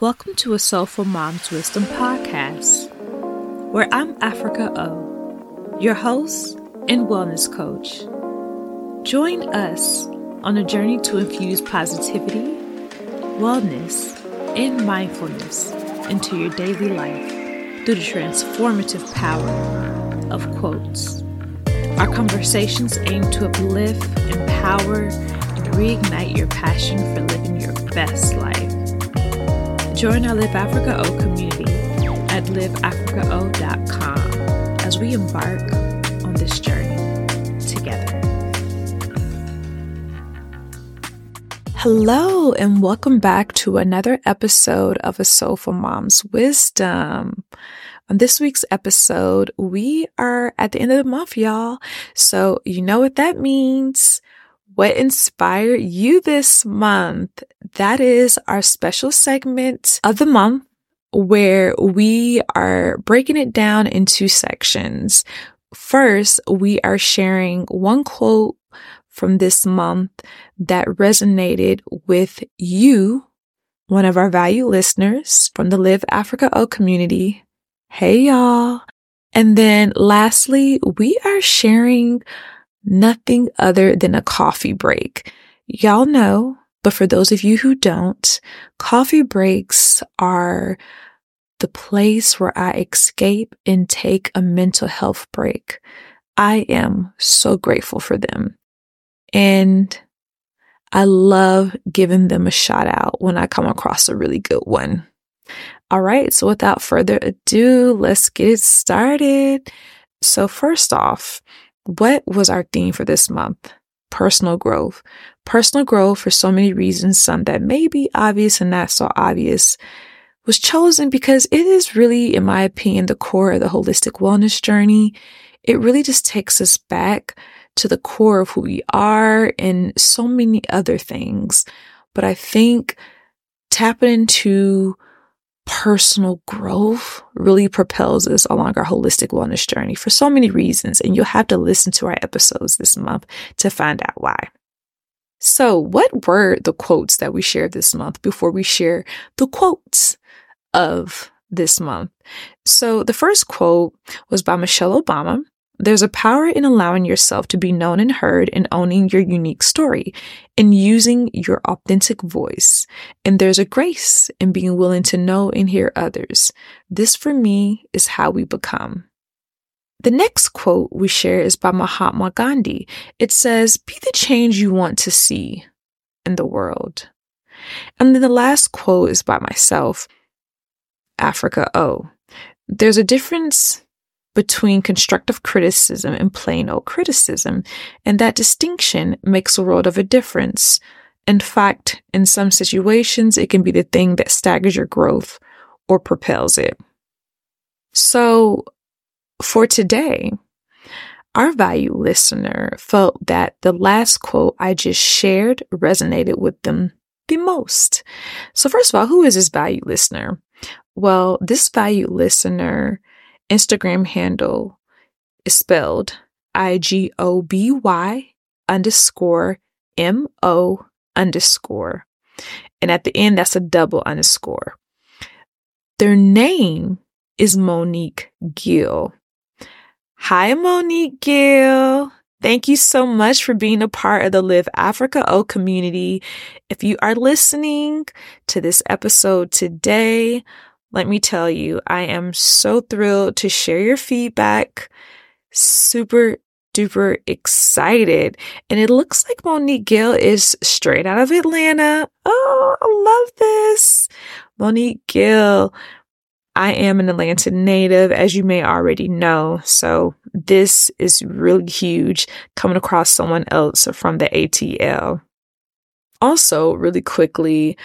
Welcome to a Soulful Mom's Wisdom podcast, where I'm Africa O, your host and wellness coach. Join us on a journey to infuse positivity, wellness, and mindfulness into your daily life through the transformative power of quotes. Our conversations aim to uplift, empower, and reignite your passion for living your best life. Join our Live Africa O community at liveafricao.com as we embark on this journey together. Hello, and welcome back to another episode of A Soulful Mom's Wisdom. On this week's episode, we are at the end of the month, y'all. So you know what that means what inspired you this month. That is our special segment of the month where we are breaking it down into sections. First, we are sharing one quote from this month that resonated with you, one of our value listeners from the Live Africa O community. Hey y'all. And then lastly, we are sharing nothing other than a coffee break. Y'all know, but for those of you who don't, coffee breaks are the place where I escape and take a mental health break. I am so grateful for them. And I love giving them a shout out when I come across a really good one. All right. So without further ado, let's get started. So first off, what was our theme for this month? Personal growth. Personal growth for so many reasons, some that may be obvious and not so obvious, was chosen because it is really, in my opinion, the core of the holistic wellness journey. It really just takes us back to the core of who we are and so many other things. But I think tapping into personal growth really propels us along our holistic wellness journey for so many reasons. And you'll have to listen to our episodes this month to find out why. So, what were the quotes that we shared this month before we share the quotes of this month? So, the first quote was by Michelle Obama. There's a power in allowing yourself to be known and heard and owning your unique story and using your authentic voice. And there's a grace in being willing to know and hear others. This for me is how we become. The next quote we share is by Mahatma Gandhi. It says, Be the change you want to see in the world. And then the last quote is by myself, Africa O. There's a difference between constructive criticism and plain old criticism, and that distinction makes a world of a difference. In fact, in some situations, it can be the thing that staggers your growth or propels it. So, for today, our value listener felt that the last quote I just shared resonated with them the most. So, first of all, who is this value listener? Well, this value listener Instagram handle is spelled I G O B Y underscore M O underscore. And at the end, that's a double underscore. Their name is Monique Gill. Hi, Monique Gill. Thank you so much for being a part of the Live Africa O community. If you are listening to this episode today, let me tell you, I am so thrilled to share your feedback. Super duper excited. And it looks like Monique Gill is straight out of Atlanta. Oh, I love this. Monique Gill. I am an Atlanta native, as you may already know. So this is really huge coming across someone else from the ATL. Also, really quickly,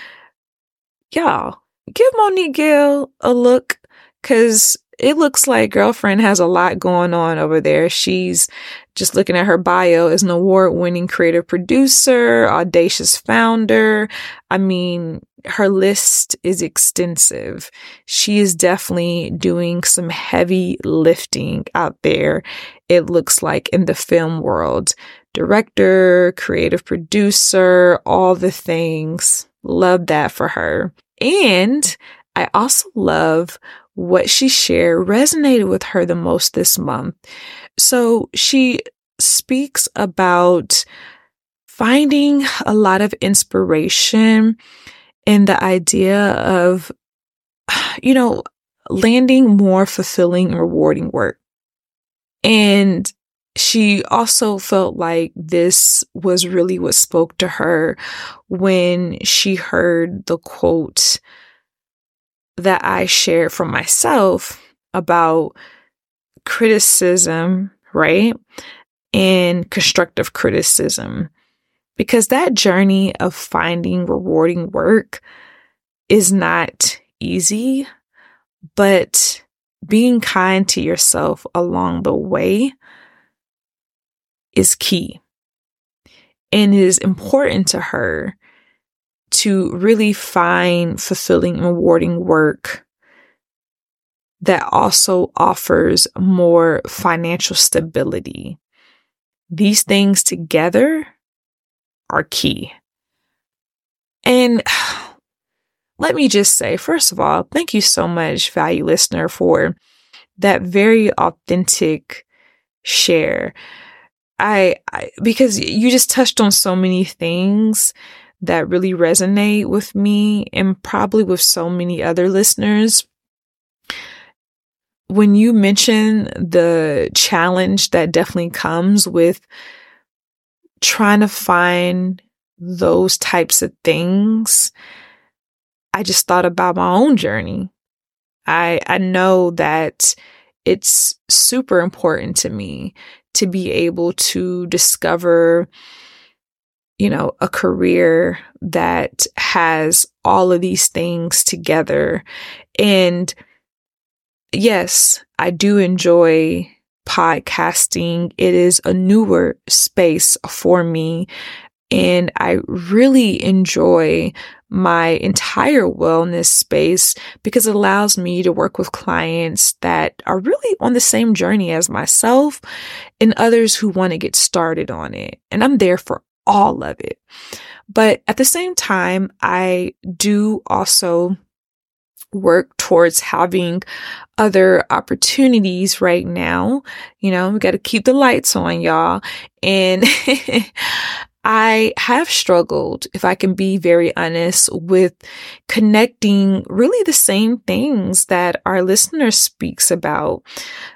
y'all, give Monique Gill a look because it looks like girlfriend has a lot going on over there. She's just looking at her bio as an award winning creative producer, audacious founder. I mean, her list is extensive. She is definitely doing some heavy lifting out there. It looks like in the film world, director, creative producer, all the things. Love that for her. And I also love what she shared resonated with her the most this month. So she speaks about finding a lot of inspiration in the idea of, you know, landing more fulfilling rewarding work. And she also felt like this was really what spoke to her when she heard the quote that I shared from myself about criticism, right? And constructive criticism. Because that journey of finding rewarding work is not easy, but being kind to yourself along the way is key. And it is important to her to really find fulfilling and rewarding work that also offers more financial stability. These things together are key. And let me just say, first of all, thank you so much, value listener, for that very authentic share. I, I, because you just touched on so many things that really resonate with me and probably with so many other listeners. When you mention the challenge that definitely comes with trying to find those types of things, I just thought about my own journey. I, I know that it's super important to me to be able to discover, you know, a career that has all of these things together. And yes, I do enjoy podcasting. It is a newer space for me. And I really enjoy my entire wellness space because it allows me to work with clients that are really on the same journey as myself and others who want to get started on it. And I'm there for all of it. But at the same time, I do also work towards having other opportunities right now. You know, we got to keep the lights on, y'all. And I have struggled, if I can be very honest, with connecting really the same things that our listener speaks about.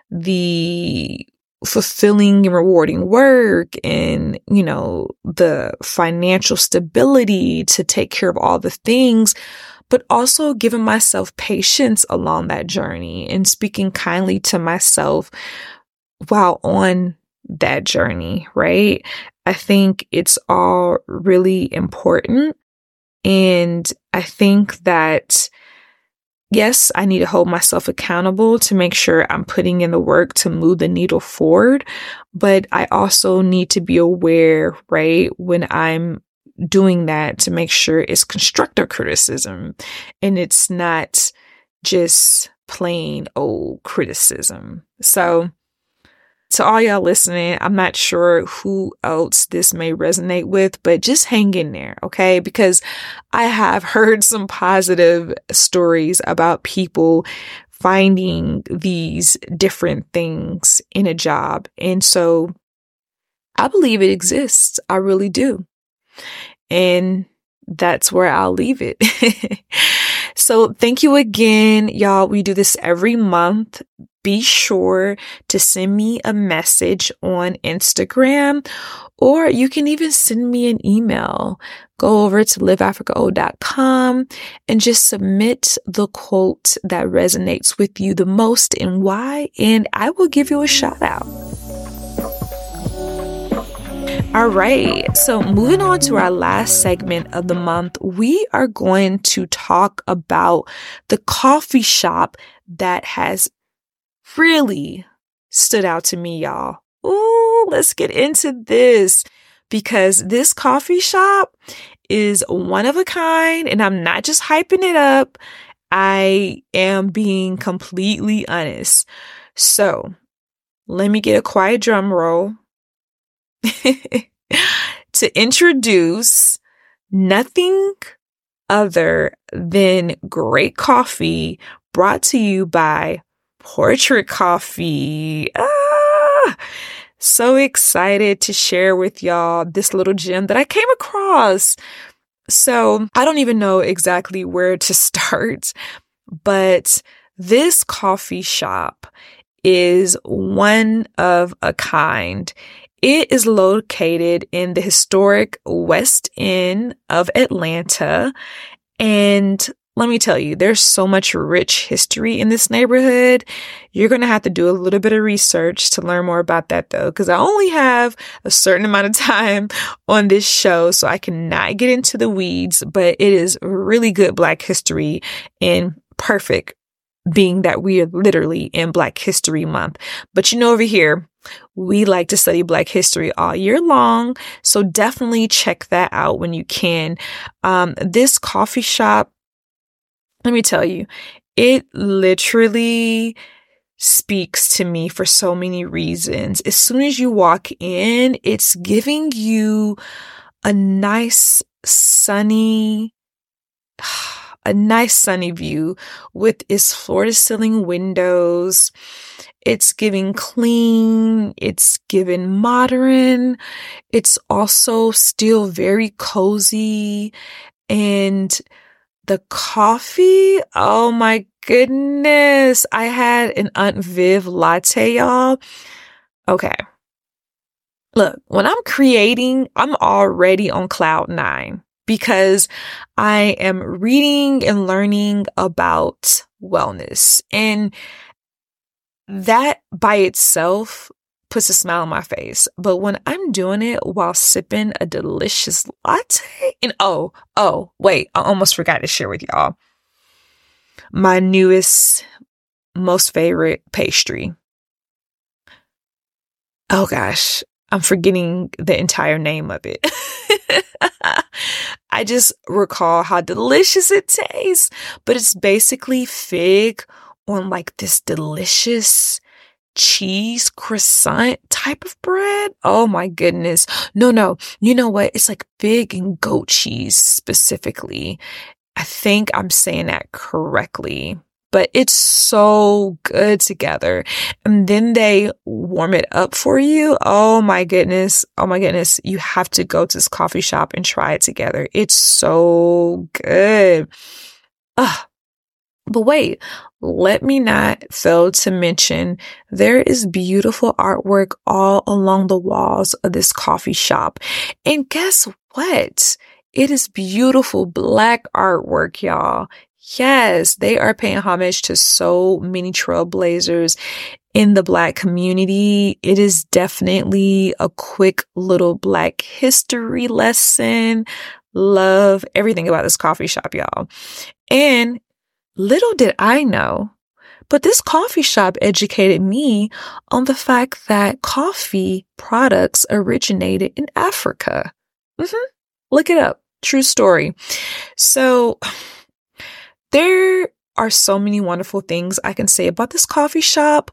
The fulfilling and rewarding work and, you know, the financial stability to take care of all the things, but also giving myself patience along that journey and speaking kindly to myself while on that journey, right? I think it's all really important. And I think that, yes, I need to hold myself accountable to make sure I'm putting in the work to move the needle forward. But I also need to be aware, right, when I'm doing that to make sure it's constructive criticism and it's not just plain old criticism. So, to all y'all listening, I'm not sure who else this may resonate with, but just hang in there, okay? Because I have heard some positive stories about people finding these different things in a job. And so I believe it exists. I really do. And that's where I'll leave it. so thank you again, y'all. We do this every month be sure to send me a message on Instagram or you can even send me an email. Go over to liveafricaO.com and just submit the quote that resonates with you the most and why, and I will give you a shout out. All right. So, moving on to our last segment of the month, we are going to talk about the coffee shop that has really stood out to me, y'all. Ooh, let's get into this because this coffee shop is one of a kind and I'm not just hyping it up. I am being completely honest. So let me get a quiet drum roll to introduce nothing other than great coffee brought to you by Portrait Coffee. Ah! So excited to share with y'all this little gem that I came across. So I don't even know exactly where to start, but this coffee shop is one of a kind. It is located in the historic West End of Atlanta. And let me tell you, there's so much rich history in this neighborhood. You're going to have to do a little bit of research to learn more about that though, because I only have a certain amount of time on this show, so I cannot get into the weeds, but it is really good Black history and perfect being that we are literally in Black History Month. But you know, over here, we like to study Black history all year long. So definitely check that out when you can. Um, this coffee shop, let me tell you, it literally speaks to me for so many reasons. As soon as you walk in, it's giving you a nice, sunny, a nice sunny view with its floor to ceiling windows. It's giving clean. It's giving modern. It's also still very cozy and the coffee. Oh my goodness. I had an Aunt Viv latte, y'all. Okay. Look, when I'm creating, I'm already on cloud nine because I am reading and learning about wellness. And that by itself puts a smile on my face. But when I'm doing it while sipping a delicious latte, and oh, oh, wait, I almost forgot to share with y'all my newest, most favorite pastry. Oh gosh, I'm forgetting the entire name of it. I just recall how delicious it tastes, but it's basically fig on like this delicious cheese croissant type of bread. Oh my goodness. No, no. You know what? It's like fig and goat cheese specifically. I think I'm saying that correctly but it's so good together. And then they warm it up for you. Oh my goodness. Oh my goodness. You have to go to this coffee shop and try it together. It's so good. Ugh. But wait, let me not fail to mention there is beautiful artwork all along the walls of this coffee shop. And guess what? It is beautiful black artwork, y'all. Yes, they are paying homage to so many trailblazers in the black community. It is definitely a quick little black history lesson. Love everything about this coffee shop, y'all. And little did I know, but this coffee shop educated me on the fact that coffee products originated in Africa. Mm-hmm. Look it up. True story. So, there are so many wonderful things I can say about this coffee shop,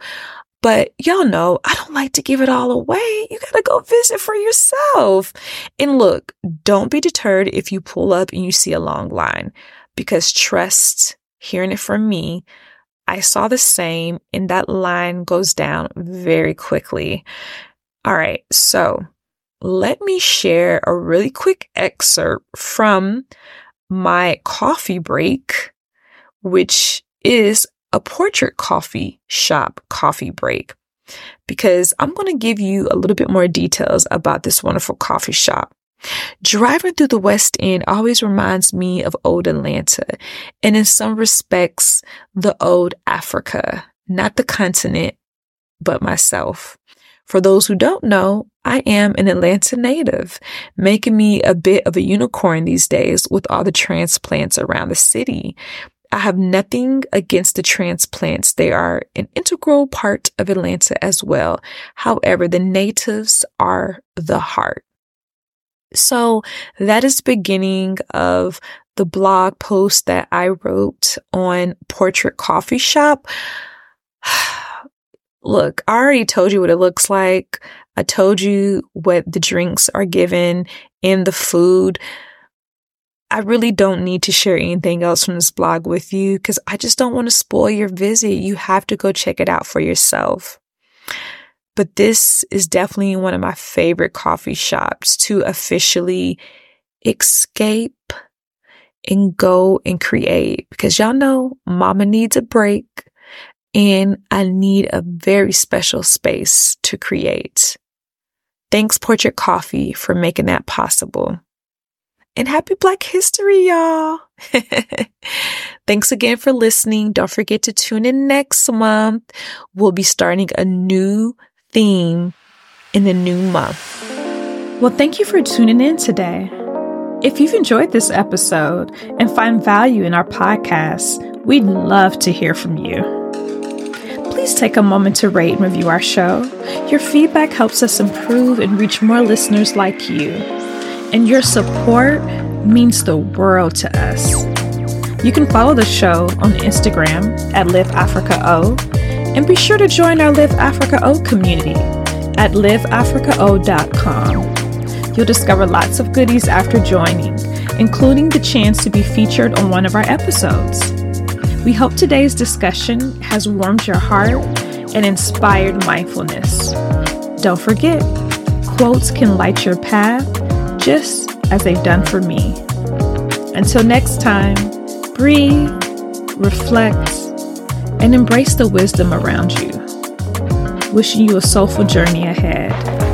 but y'all know I don't like to give it all away. You gotta go visit for yourself. And look, don't be deterred if you pull up and you see a long line, because trust, hearing it from me, I saw the same and that line goes down very quickly. All right, so let me share a really quick excerpt from my coffee break which is a portrait coffee shop coffee break. Because I'm going to give you a little bit more details about this wonderful coffee shop. Driving through the West End always reminds me of old Atlanta, and in some respects, the old Africa, not the continent, but myself. For those who don't know, I am an Atlanta native, making me a bit of a unicorn these days with all the transplants around the city. I have nothing against the transplants. They are an integral part of Atlanta as well. However, the natives are the heart. So that is beginning of the blog post that I wrote on Portrait Coffee Shop. Look, I already told you what it looks like. I told you what the drinks are given and the food. I really don't need to share anything else from this blog with you because I just don't want to spoil your visit. You have to go check it out for yourself. But this is definitely one of my favorite coffee shops to officially escape and go and create because y'all know mama needs a break and I need a very special space to create. Thanks Portrait Coffee for making that possible. And happy Black History, y'all. Thanks again for listening. Don't forget to tune in next month. We'll be starting a new theme in the new month. Well, thank you for tuning in today. If you've enjoyed this episode and find value in our podcast, we'd love to hear from you. Please take a moment to rate and review our show. Your feedback helps us improve and reach more listeners like you and your support means the world to us. You can follow the show on Instagram at Live Africa O, and be sure to join our Live Africa O community at liveafricao.com. You'll discover lots of goodies after joining, including the chance to be featured on one of our episodes. We hope today's discussion has warmed your heart and inspired mindfulness. Don't forget, quotes can light your path just as they've done for me. Until next time, breathe, reflect, and embrace the wisdom around you. Wishing you a soulful journey ahead.